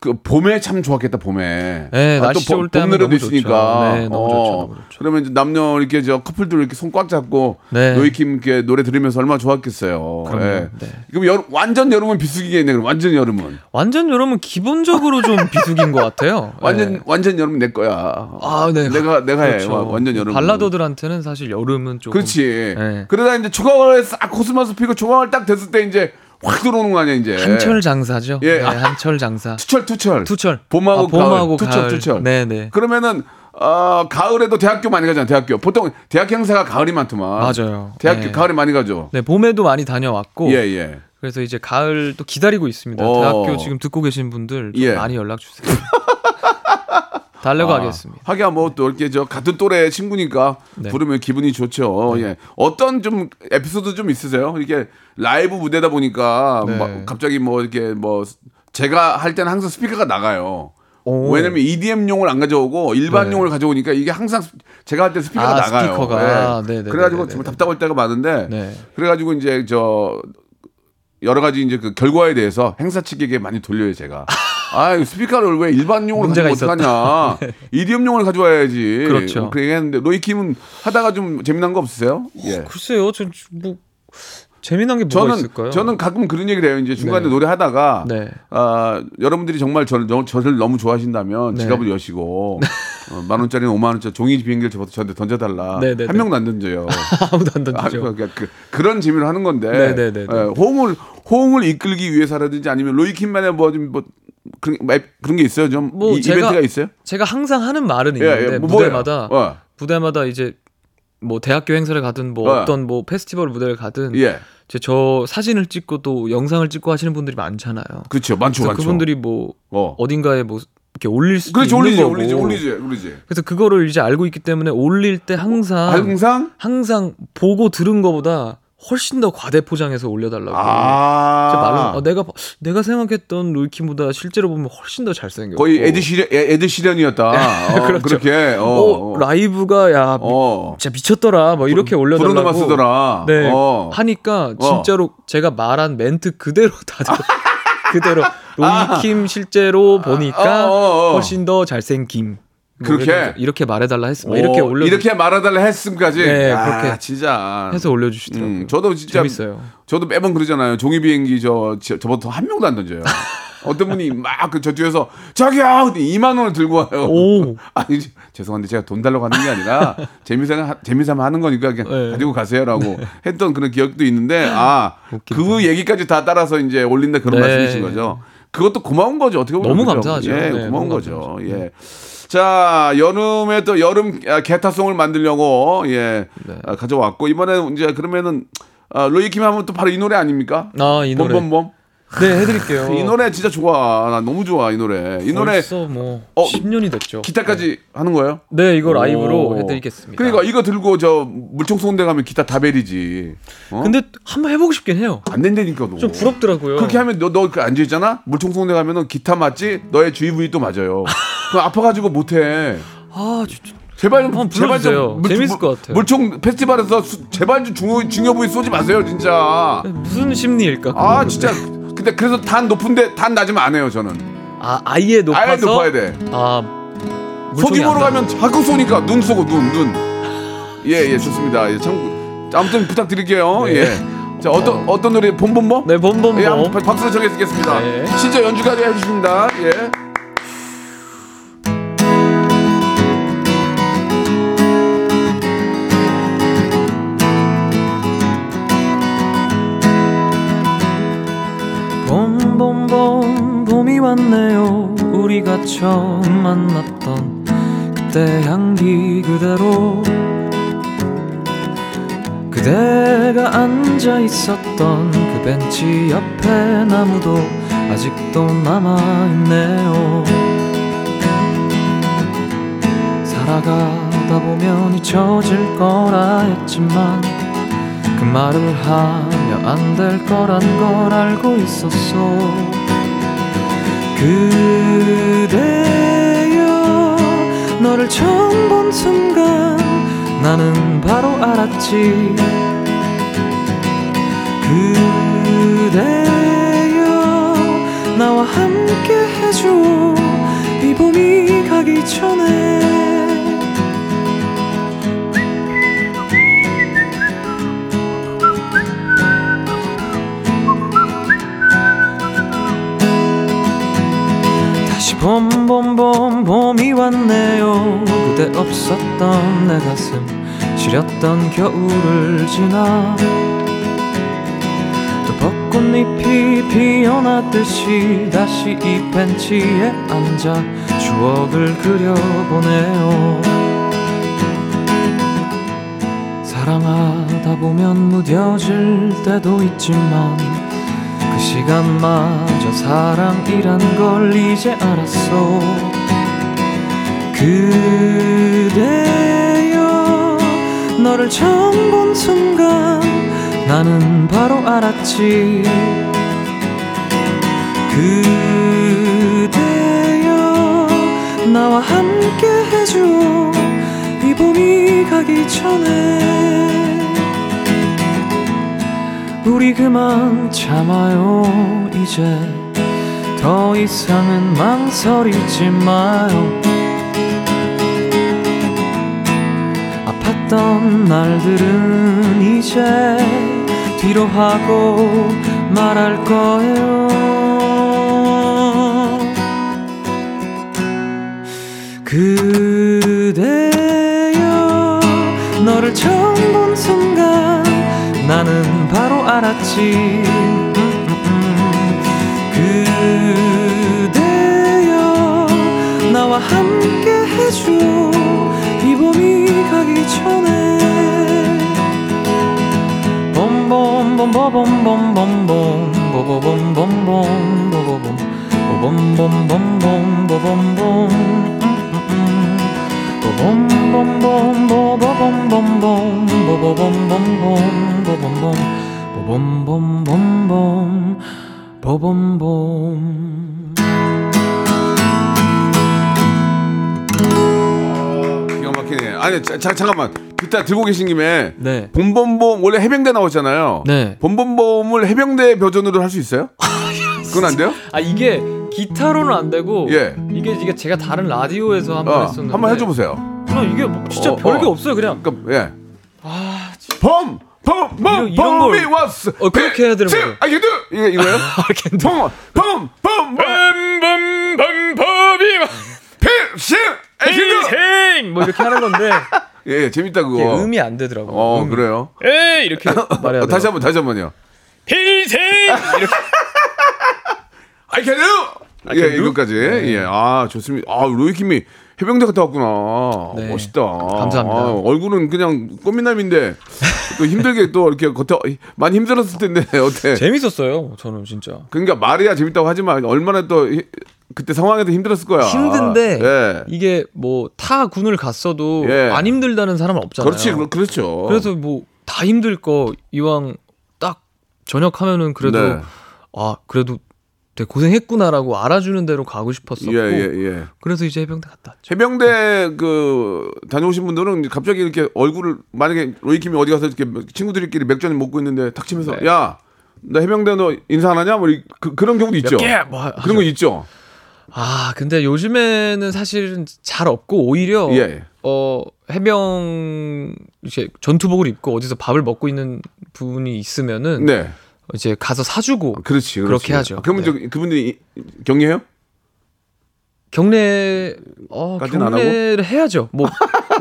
그 봄에 참 좋았겠다 봄에. 네, 아, 날씨 봄- 좋을 때봄 하면 노래도 너무 좋죠. 있으니까. 네, 너무 좋죠, 너무 좋죠. 그러면 이제 남녀 이렇게 저 커플들 이렇게 손 꽉 잡고 네. 이렇게 노래 들으면서 얼마나 좋았겠어요. 그럼요. 예. 네. 그럼 여름, 완전 여름은 비수기겠네. 그럼 완전 여름은. 완전 여름은 기본적으로 좀 비수기인 것 같아요. 완전 네. 완전 여름 내 거야. 아, 네. 내가 내가 해. 그렇죠. 와, 완전 여름. 발라더들한테는 사실 여름은 조금 그렇지. 네. 그러다 이제 초가을 싹 코스모스 피고 초가을 딱 됐을 때 이제 확 들어오는 거 아니야 이제. 한철 장사죠. 예. 네, 한철 장사. 두 철 두 철. 두 철. 봄하고, 아, 봄하고 가을. 가을. 두 철 두 철. 네, 네. 그러면은 어, 가을에도 대학교 많이 가잖아. 대학교. 보통 대학 행사가 가을이 많더만. 맞아요. 대학교 네. 가을에 많이 가죠. 네, 봄에도 많이 다녀왔고 예, 예. 그래서 이제 가을 또 기다리고 있습니다. 어. 대학교 지금 듣고 계신 분들 좀 예. 많이 연락 주세요. 달려가도록 하겠습니다. 하기야 뭐또 이렇게 저 같은 또래 친구니까 네. 부르면 기분이 좋죠. 예. 어떤 좀 에피소드 좀 있으세요? 이렇게 라이브 무대다 보니까 네. 막 갑자기 뭐 이렇게 뭐 제가 할 때는 항상 스피커가 나가요. 오. 왜냐면 EDM용을 안 가져오고 일반용을 가져오니까 이게 항상 스- 제가 할 때 스피커가 아, 나가요. 스피커가. 네, 네, 그래가지고 네, 네, 정말 네. 답답할 때가 많은데 네. 그래가지고 이제 저 여러 가지 이제 그 결과에 대해서 행사 측에게 많이 돌려요 제가. 아, 이 스피커를 왜 일반용으로 문제가 가지고 어떡하냐. EDM용을 가져와야지. 그렇죠. 그렇게 얘기했는데 로이킴은 하다가 좀 재미난 거 없으세요? 예. 글쎄요, 전뭐 재미난 게 뭐가 저는 있을까요? 저는 가끔 그런 얘기를 해요. 이제 중간에 네. 노래 하다가 네. 아, 여러분들이 정말 저를, 너- 저를 너무 좋아하신다면 네. 지갑을 여시고 어, 만 원짜리는 오만 원짜리 종이 비행기를 접어서 저한테 던져달라. 네, 네, 한 네. 명도 안 던져요. 아무도 안 아, 던지죠. 그러니까 그, 그런 재미로 하는 건데 네, 네, 네, 네. 예, 호응을 호응을 이끌기 위해서라든지 아니면 로이킴만의 뭐 좀 뭐 그런 그런 게 있어요 좀 뭐 이, 제가- 이벤트가 있어요? 제가 항상 하는 말은 예, 있는데 예, 뭐 뭐예요? 무대마다 어. 무대마다 이제 뭐 대학교 행사를 가든 뭐 네. 어떤 뭐 페스티벌 무대를 가든 예. 이제 저 사진을 찍고 또 영상을 찍고 하시는 분들이 많잖아요. 그렇죠. 많죠, 많죠. 그분들이 뭐 어. 어딘가에 뭐 이렇게 올릴 수도 그렇지, 있는 올리지, 거고. 올리지, 올리지, 올리지. 그래서 그거를 이제 알고 있기 때문에 올릴 때 항상 항상? 항상 보고 들은 거보다 훨씬 더 과대 포장해서 올려달라고. 진짜 말로 아. 아, 내가 내가 생각했던 루이킴보다 실제로 보면 훨씬 더 잘생겼고 거의 에드시련, 에- 에드시련이었다. 어, 그렇죠. 그렇게. 어, 어, 어. 라이브가 야 어. 진짜 미쳤더라. 뭐 이렇게 올려달라고. 브루노만 쓰더라. 네. 어. 하니까 진짜로 제가 말한 멘트 그대로 다들 그대로 로이킴 실제로 보니까 어, 어, 어. 훨씬 더 잘생김. 뭐 그렇게? 이렇게 말해달라 했으면 오, 이렇게 올려 이렇게 말해달라 했음까지. 네, 아, 그렇게 진짜. 해서 올려주시더라고요. 음, 저도 진짜 재밌어요. 저도 매번 그러잖아요. 종이 비행기 저 저- 저보다 한 명도 안 던져요. 어떤 분이 막그저 뒤에서 저기요 2만 원을 들고 와요. 오. 아니 죄송한데 제가 돈 달라고 하는 게 아니라 재미삼아 재미삼아 하는 거니까 그냥 네. 가지고 가세요라고 했던 그런 기억도 있는데 아그 얘기까지 다 따라서 이제 올린다 그런 네. 말씀이신 거죠. 그것도 고마운 거죠. 어떻게 보면 너무 그죠? 감사하죠. 예, 네, 고마운 거죠. 예. 자, 여름에 또 여름 아, 개타송을 만들려고 예 네. 아, 가져왔고 이번에 이제 그러면은 아, 로이킴 하면 또 바로 이 노래 아닙니까? 아, 이 노래. 봄봄봄. 네, 해드릴게요. 이 노래 진짜 좋아. 나 너무 좋아 이 노래. 이 노래 벌써 뭐 어, 10년이 됐죠. 기타까지 하는 거예요? 네, 이거 라이브로 오. 해드리겠습니다. 그러니까 이거 들고 저 물총 쏘는 데 가면 기타 다 베리지. 어? 근데 한번 해보고 싶긴 해요. 안 된다니까 너. 좀 부럽더라고요. 그렇게 하면 너너 앉아 있잖아. 물총 쏘는 데 가면은 기타 맞지? 너의 주위 부위 또 맞아요. 그 아파가지고 못해. 아, 진짜. 제발 좀 제발. 물- 재밌을 물- 것 같아요. 물총 페스티벌에서 수- 제발 좀 중요 중요 부위 쏘지 마세요 진짜. 무슨 심리일까? 아. 진짜. 근데 그래서 단 높은데 단 낮으면 안 해요 저는. 아, 아예 높아서. 아예 높아야 돼. 아, 안 가면 자꾸 쏘니까 눈 쏘고 눈 눈. 예예 좋습니다. 예, 참 아무튼 부탁드릴게요. 네. 예. 자 어떤 어 떤 노래 봄봄봄? 네, 봄봄봄. 예, 박- 박수로 청해드리겠습니다. 네. 실제 연주까지 해주십니다. 예. 왔네요. 우리가 처음 만났던 그때 향기 그대로. 그대가 앉아 있었던 그 벤치 옆에 나무도 아직도 남아있네요. 살아가다 보면 잊혀질 거라 했지만 그 말을 하면 안될 거란 걸 알고 있었어 그대여 너를 처음 본 순간 나는 바로 알았지. 그대여 나와 함께 해줘 이 봄이 가기 전에 봄봄봄 봄이 왔네요. 그대 없었던 내 가슴 시렸던 겨울을 지나. 또 벚꽃잎이 피어나듯이 다시 이 벤치에 앉아 추억을 그려보네요. 사랑하다 보면 무뎌질 때도 있지만 그 시간마저 사랑이란 걸 이제 알았어 그대여 너를 처음 본 순간 나는 바로 알았지. 그대여 나와 함께 해줘 이 봄이 가기 전에 우리 그만 참아요. 이제 더 이상은 망설이지 마요. 아팠던 날들은 이제 뒤로 하고 말할 거예요. 그대여 너를 처음 본 순간 나는 바로 알았지 그대여 나와 함께 해줘 이 봄이 가기 전에 봄봄봄봄봄봄봄봄 보보봄봄봄보보봄 보봄봄봄봄보봄봄 보봄 보봄봄 기가 막히네. 아니 자, 자, 잠깐만. 이따 들고 계신 김에 네. 봄봄봄 원래 해병대 나왔잖아요. 네. 봄봄봄을 해병대 버전으로 할 수 있어요? 그건 안 돼요? 아 이게 기타로는 안 되고 예. 이게 이게 제가 다른 라디오에서 한번 어, 했었는데 한번 해줘보세요. 그럼 이게 뭐 진짜 어, 별게 어. 없어요 그냥 그러니까 예. 봄, 봄, 봄, 이런- 이런 봄이 걸- 왔어. 어, 그렇게 해야 되는 지- 거예요. 아, 이거 이거 이거요? 봄, 봄, 봄, 봄, 봄봄봄봄이 필시, 인생 뭐 이렇게 하는 건데 예, 예, 재밌다 이게 그거. 음이 안 되더라고. 어. 그래요. 에이 이렇게 말해야 어, 돼. 다시 한 번, 다시 한 번요. 인생 이렇게 I can do. 예, 이거까지. 예, 아 좋습니다. 아 로이킴이 해병대 갔다 왔구나. 네. 멋있다. 감사합니다. 아, 얼굴은 그냥 꽃미남인데 또 힘들게 또 이렇게 겉에 많이 힘들었을 텐데 어때? 재밌었어요. 저는 진짜 그러니까 말이야 재밌다고 하지만 얼마나 또 히- 그때 상황에도 힘들었을 거야. 힘든데 예. 이게 뭐 타 군을 갔어도 예. 안 힘들다는 사람은 없잖아요. 그렇지, 그- 그렇죠. 그래서 뭐 다 힘들 거 이왕 딱 전역하면은 그래도 네. 아 그래도 되게 고생했구나라고 알아주는 대로 가고 싶었었고 예, 예, 예. 그래서 이제 해병대 갔다 왔죠. 해병대 그 다녀오신 분들은 갑자기 이렇게 얼굴을 만약에 로이킴이 어디 가서 이렇게 친구들끼리 맥주 한잔 먹고 있는데 탁 치면서 네. 야, 나 해병대 너 인사 안 하냐? 뭐 이- 그, 그런 경우도 있죠. 개! 뭐 하- 그런 거 있죠. 아 근데 요즘에는 사실은 잘 없고 오히려 예. 어 해병 이제 전투복을 입고 어디서 밥을 먹고 있는 분이 있으면은 네. 이제 가서 사주고 그렇지, 그렇지. 그렇게 하죠. 아, 그러면 네. 저 그분들이 이- 경례해요? 경례 어 경례를 해야죠. 뭐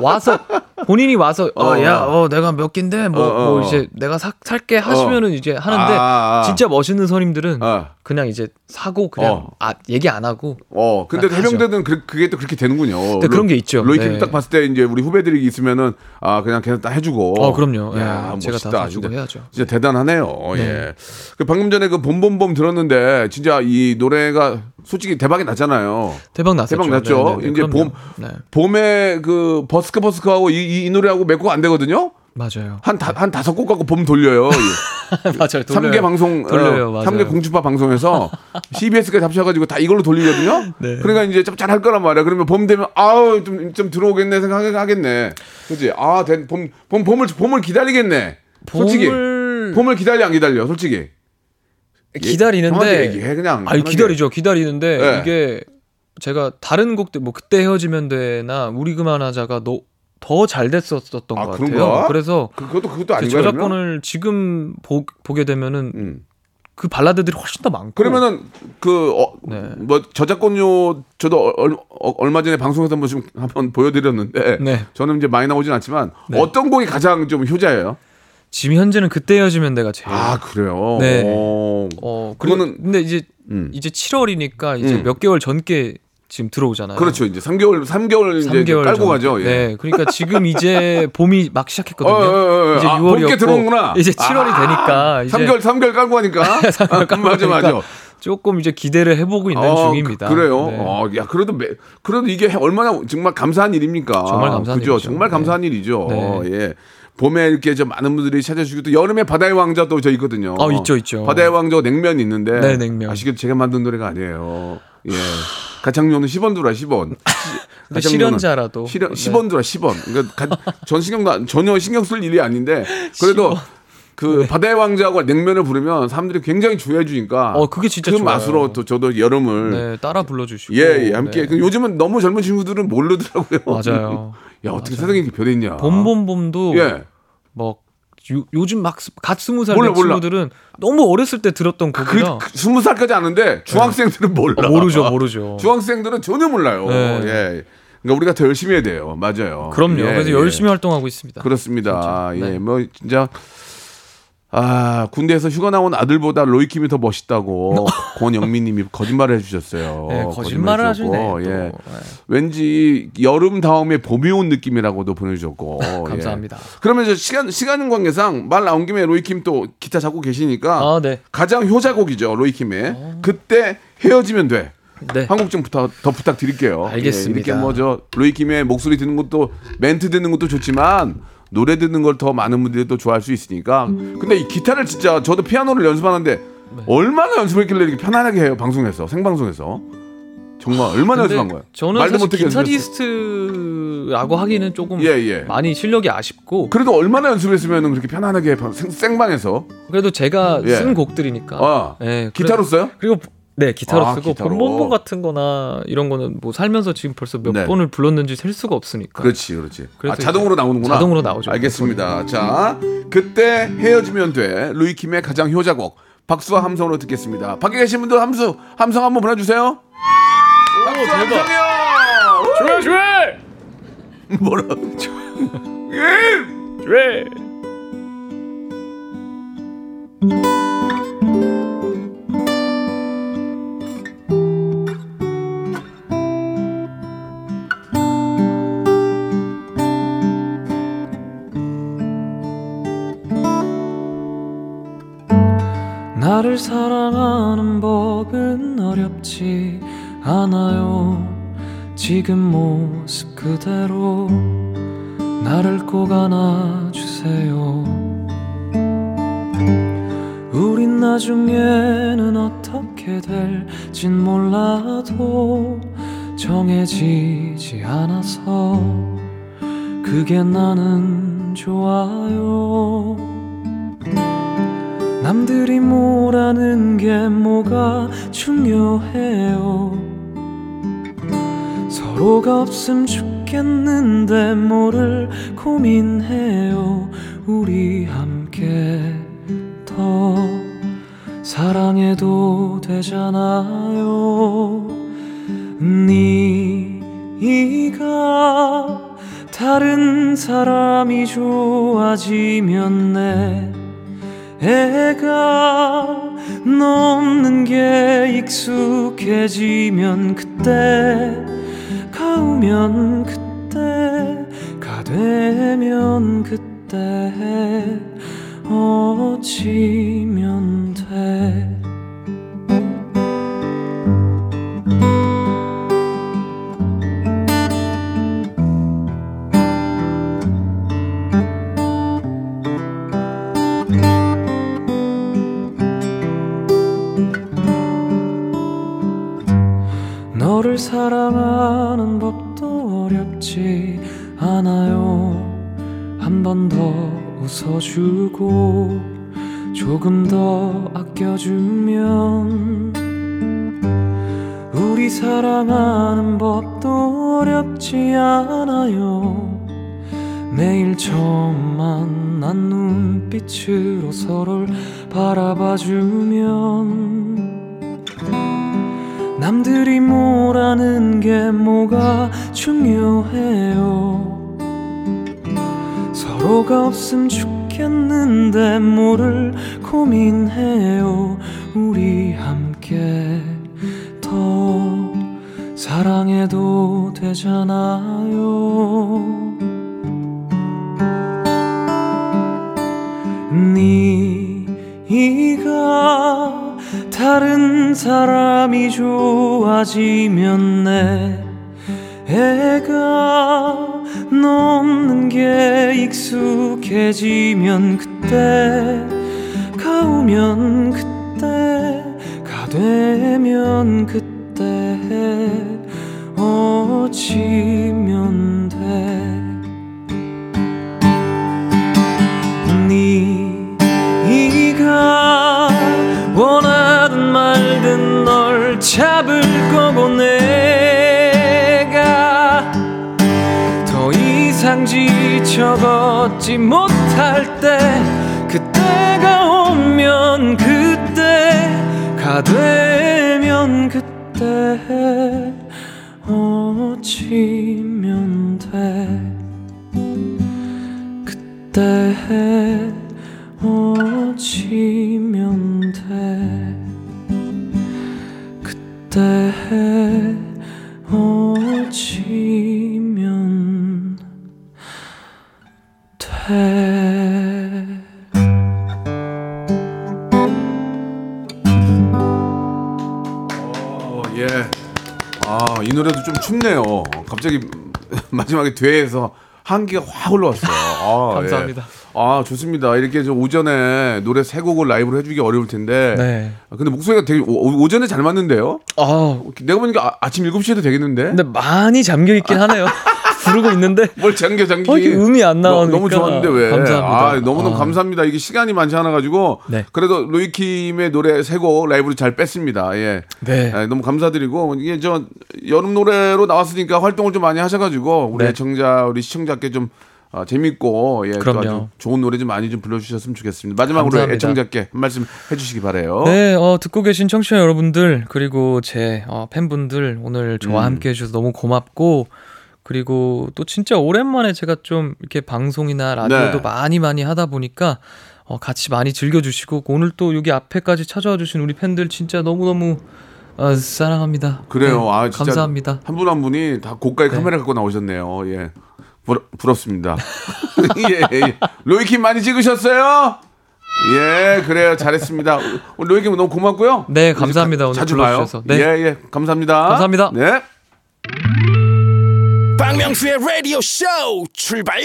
와서 본인이 와서 어, 어야어 내가 몇 개인데 뭐, 어, 어, 뭐 어. 이제 내가 사, 살게 하시면은 이제 하는데 아, 아. 진짜 멋있는 선임들은 아. 그냥 이제 사고 그냥 어. 아 얘기 안 하고 어, 근데 아, 해병대는 그, 그게 또 그렇게 되는군요. 네, 그런 게 있죠. 로이킴 네. 딱 봤을 때 이제 우리 후배들이 있으면은 아 그냥 걔는 딱 해주고. 어 그럼요. 야, 예, 제가 다. 사주고 진짜, 해야죠. 진짜 대단하네요. 네. 예. 그 방금 전에 그 봄봄봄 들었는데 진짜 이 노래가 솔직히 대박이 났잖아요. 대박 났었죠. 대박 났죠. 네, 네, 네, 이제 그럼요. 봄 네, 봄에 그 버스커 버스커하고 이, 이, 이 노래하고 몇곡 안 되거든요. 맞아요. 한, 다, 한 다섯 곡 갖고 봄 돌려요. 맞아요. 삼 3개 방송, 돌려요. 어, 맞아요. 3개 공주파 방송에서 CBS까지 합쳐가지고 다 이걸로 돌리거든요. 네. 그러니까 이제 짭짤할 거란 말이야. 그러면 봄 되면 아우 좀, 좀 들어오겠네 생각하겠네. 그지? 아, 된- 봄, 봄, 봄을, 봄을 기다리겠네. 솔직히. 봄을 봄을 기다려 안 기다려 솔직히 기다리는데 얘기해 그냥 아니. 기다리죠. 기다리는데 네. 이게 제가 다른 곡들 뭐 그때 헤어지면 돼나 우리 그만하자가 더 잘 됐었던 것 아, 같아요. 그런가? 그래서 그, 그것도 그것도 그 그러면? 저작권을 지금 보, 보게 되면은 음. 그 발라드들이 훨씬 더 많고 그러면은 그 어, 네. 뭐 저작권료 저도 얼, 어, 얼마 전에 방송에서 한번 좀 한번 보여드렸는데 네. 저는 이제 많이 나오진 않지만 네. 어떤 곡이 가장 좀 효자예요? 지금 현재는 그때 헤어지면 내가 제일 아 그래요. 네. 오. 어 그거는 그거는- 근데 이제 음. 이제 7월이니까 이제 음. 몇 개월 전께 지금 들어오잖아요. 그렇죠. 이제 3개월 3개월 이제 3개월 깔고 전. 가죠. 예. 네, 그러니까 지금 이제 봄이 막 시작했거든요. 어, 어, 어, 어. 이제 아, 6월이었고 봄께 들어오는구나. 이제 7월이 아, 되니까 이제 3개월 3개월 깔고 하니까. 아, 깔고 맞아 맞아. 하니까 조금 이제 기대를 해보고 있는 어, 중입니다. 그, 래요 네. 어, 야, 그래도 매, 그래도 이게 얼마나 정말 감사한 일입니까? 정말 감사한 그죠? 일이죠. 정말 감사한 네. 일이죠. 네. 예. 봄에 이렇게 저 많은 분들이 찾아주시고 또 여름에 바다의 왕자 또 저 있거든요. 어, 있죠, 있죠. 바다의 왕자 냉면이 있는데 네, 냉면. 아시겠죠? 제가 만든 노래가 아니에요. 예. 가창료는 10원 두라 10원. 근데 실현자라도 실현, 네. 10원 두라 10원. 그러니까 가- 전 신경 나- 전혀 신경 쓸 일이 아닌데 그래도 10원. 그 바다의 왕자하고 냉면을 부르면 사람들이 굉장히 좋아해 주니까 어, 그게 진짜 그 좋아요. 맛으로 또 저도 여름을 네, 따라 불러 주시고 예, 예, 함께. 네. 그 요즘은 너무 젊은 친구들은 모르더라고요. 맞아요. 야, 어떻게 세상이 이렇게 변했냐. 봄봄봄도 예. 막 요, 요즘 막 갓 스무 살. 친구들은 너무 어렸을 때 들었던 그, 곡이라 그 스무 살까지 아는데 중학생들은 몰라. 어, 모르죠, 모르죠. 중학생들은 전혀 몰라요. 네. 예. 그러니까 우리가 더 열심히 해야 돼요. 맞아요. 그럼요. 예, 그래서 예. 열심히 활동하고 있습니다. 그렇습니다. 진짜. 예, 네. 뭐 진짜 아 군대에서 휴가 나온 아들보다 로이킴이 더 멋있다고 권영민님이 거짓말을 해주셨어요. 네, 거짓말을 하시네. 예. 네. 왠지 여름 다음에 봄이 온 느낌이라고도 보내주셨고. 예. 감사합니다. 그러면 저 시간 시간 관계상 말 나온 김에 로이킴 또 기타 잡고 계시니까 아, 네. 가장 효자곡이죠 로이킴의 그때 헤어지면 돼. 네. 한곡 좀 부탁, 더 부탁드릴게요. 알겠습니다. 예, 이렇게 뭐 저 로이킴의 목소리 듣는 것도 멘트 듣는 것도 좋지만 노래 듣는 걸 더 많은 분들이 또 좋아할 수 있으니까. 근데 이 기타를 진짜 저도 피아노를 연습하는데 네. 얼마나 연습했길래 이렇게 편안하게 해요 방송에서 생방송에서 정말 얼마나 연습한 거예요? 저는 말도 사실. 기타리스트라고 하기는 조금 예, 예. 많이 실력이 아쉽고 그래도 얼마나 연습했으면 그렇게 편안하게 방- 생, 생방에서 그래도 제가 예. 쓴 곡들이니까. 아, 예, 기타로 써요? 그리고 네 기타로 아, 쓰고 기타로. 본본본 같은 거나 이런 거는 뭐 살면서 지금 벌써 몇 네. 번을 불렀는지 셀 수가 없으니까. 그렇지, 그렇지. 그래서 아, 자동으로 나오는구나. 자동으로 나오죠. 알겠습니다. 자, 그때 헤어지면 돼. 루이킴의 가장 효자곡. 박수와 함성으로 듣겠습니다. 밖에 계신 분들 함수, 함성 한번 보내주세요. 박수 함성이요. 좋아 좋아 뭐라? 예. 좋아. 나를 사랑하는 법은 어렵지 않아요. 지금 모습 그대로 나를 꼭 안아주세요. 우린 나중에는 어떻게 될진 몰라도 정해지지 않아서 그게 나는 좋아요. 남들이 뭐라는 게 뭐가 중요해요. 서로가 없음 죽겠는데 뭐를 고민해요. 우리 함께 더 사랑해도 되잖아요. 네가 다른 사람이 좋아지면 내 애가 넘는 게 익숙해지면 그때 가오면 그때 가되면 그때 어찌면 돼 사랑하는 법도 어렵지 않아요. 한 번 더 웃어주고 조금 더 아껴주면 우리 사랑하는 법도 어렵지 않아요. 매일 처음 만난 눈빛으로 서로를 바라봐주면 남들이 뭐라는 게 뭐가 중요해요. 서로가 없음 죽겠는데 뭐를 고민해요. 우리 함께 더 사랑해도 되잖아요. 네가 다른 사람이 좋아지면 내 애가 넘는 게 익숙해지면 그때 가오면 그때 가되면 그때 어찌 걷지 갑자기 마지막에 뒤에서 한기가 확 올라왔어요. 아, 감사합니다. 예. 아, 좋습니다. 이렇게 저 오전에 노래 세 곡을 라이브로 해주기 어려울 텐데. 네. 아, 근데 목소리가 되게 오, 전에 잘 맞는데요? 아, 내가 보니까 아, 침 7 시에도 되겠는데? 근데 많이 잠겨 있긴 하네요. 부르고 있는데 뭘 잠겨 잠기 어, 음이 안 너- 나오니까. 너무 좋았는데 왜? 감사합니다. 아, 너무너무 아. 감사합니다. 이게 시간이 많지 않아 가지고 네. 그래도 로이킴의 노래 세곡 라이브로 잘 뺐습니다. 예. 네. 예, 너무 감사드리고 이게 저 여름 노래로 나왔으니까 활동을 좀 많이 하셔 가지고 우리 네. 애청자 우리 시청자께 좀 아, 재밌고 예, 또 그럼요. 아주 좋은 노래 좀 많이 좀 불러주셨으면 좋겠습니다. 마지막으로 감사합니다. 애청자께 한 말씀 해주시기 바래요. 네, 어, 듣고 계신 청취자 여러분들 그리고 제 어, 팬분들 오늘 저와 음. 함께 해 주셔서 너무 고맙고 그리고 또 진짜 오랜만에 제가 좀 이렇게 방송이나 라디오도 네. 많이 많이 하다 보니까 어, 같이 많이 즐겨주시고 오늘 또 여기 앞에까지 찾아와 주신 우리 팬들 진짜 너무 너무 어, 사랑합니다. 그래요. 네, 아 감사합니다. 한 분한 분이 다 고가의 네. 카메라 갖고 나오셨네요. 예. 부러, 부럽습니다. 예, 예. 로이킴 많이 찍으셨어요? 예, 그래요. 잘했습니다. 오늘 로이킴 너무 고맙고요. 네, 감사합니다. 자- 오늘 자주 봐요. 불러주셔서. 네. 예, 예. 감사합니다. 감사합니다. 네. 박명수의 라디오 쇼 출발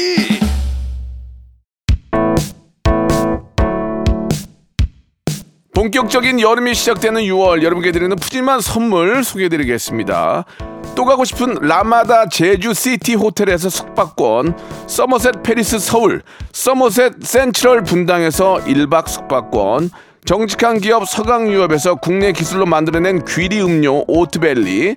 본격적인 여름이 시작되는 6월 여러분께 드리는 푸짐한 선물 소개해드리겠습니다. 또 가고 싶은 라마다 제주 시티 호텔에서 숙박권, 서머셋 팰리스 서울, 서머셋 센트럴 분당에서 1박 숙박권, 정직한 기업 서강유업에서 국내 기술로 만들어낸 귀리 음료 오트벨리,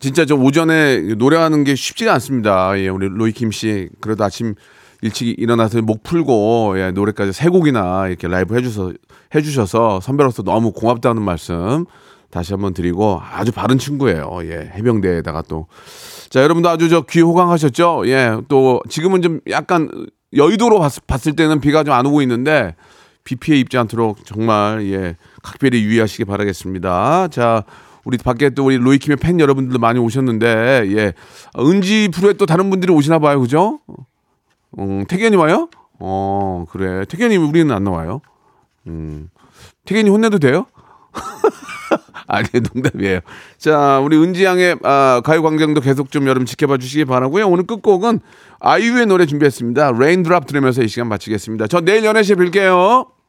진짜 저 오전에 노래하는 게 쉽지가 않습니다. 예, 우리 로이킴 씨 그래도 아침 일찍 일어나서 목 풀고 예, 노래까지 세 곡이나 이렇게 라이브 해주셔서 해주셔서 선배로서 너무 고맙다는 말씀 다시 한번 드리고 아주 바른 친구예요. 예, 해병대에다가 또 자, 여러분도 아주 저 귀 호강하셨죠? 예, 또 지금은 좀 약간 여의도로 봤, 봤을 때는 비가 좀 안 오고 있는데 비 피해 입지 않도록 정말 예 각별히 유의하시기 바라겠습니다. 자, 우리 밖에 또 우리 로이킴의 팬 여러분들도 많이 오셨는데 예 은지 프로에 또 다른 분들이 오시나 봐요, 그죠? 음, 태견이 와요? 어, 그래. 태견이 우리는 안 나와요. 음, 태견이 혼내도 돼요? 아니, 농담이에요. 자, 우리 은지 양의 아, 가요광장도 계속 좀 여러분 지켜봐 주시기 바라고요 오늘 끝곡은 아이유의 노래 준비했습니다. Rain Drop 들으면서 이 시간 마치겠습니다. 저 내일 11시에 뵐게요.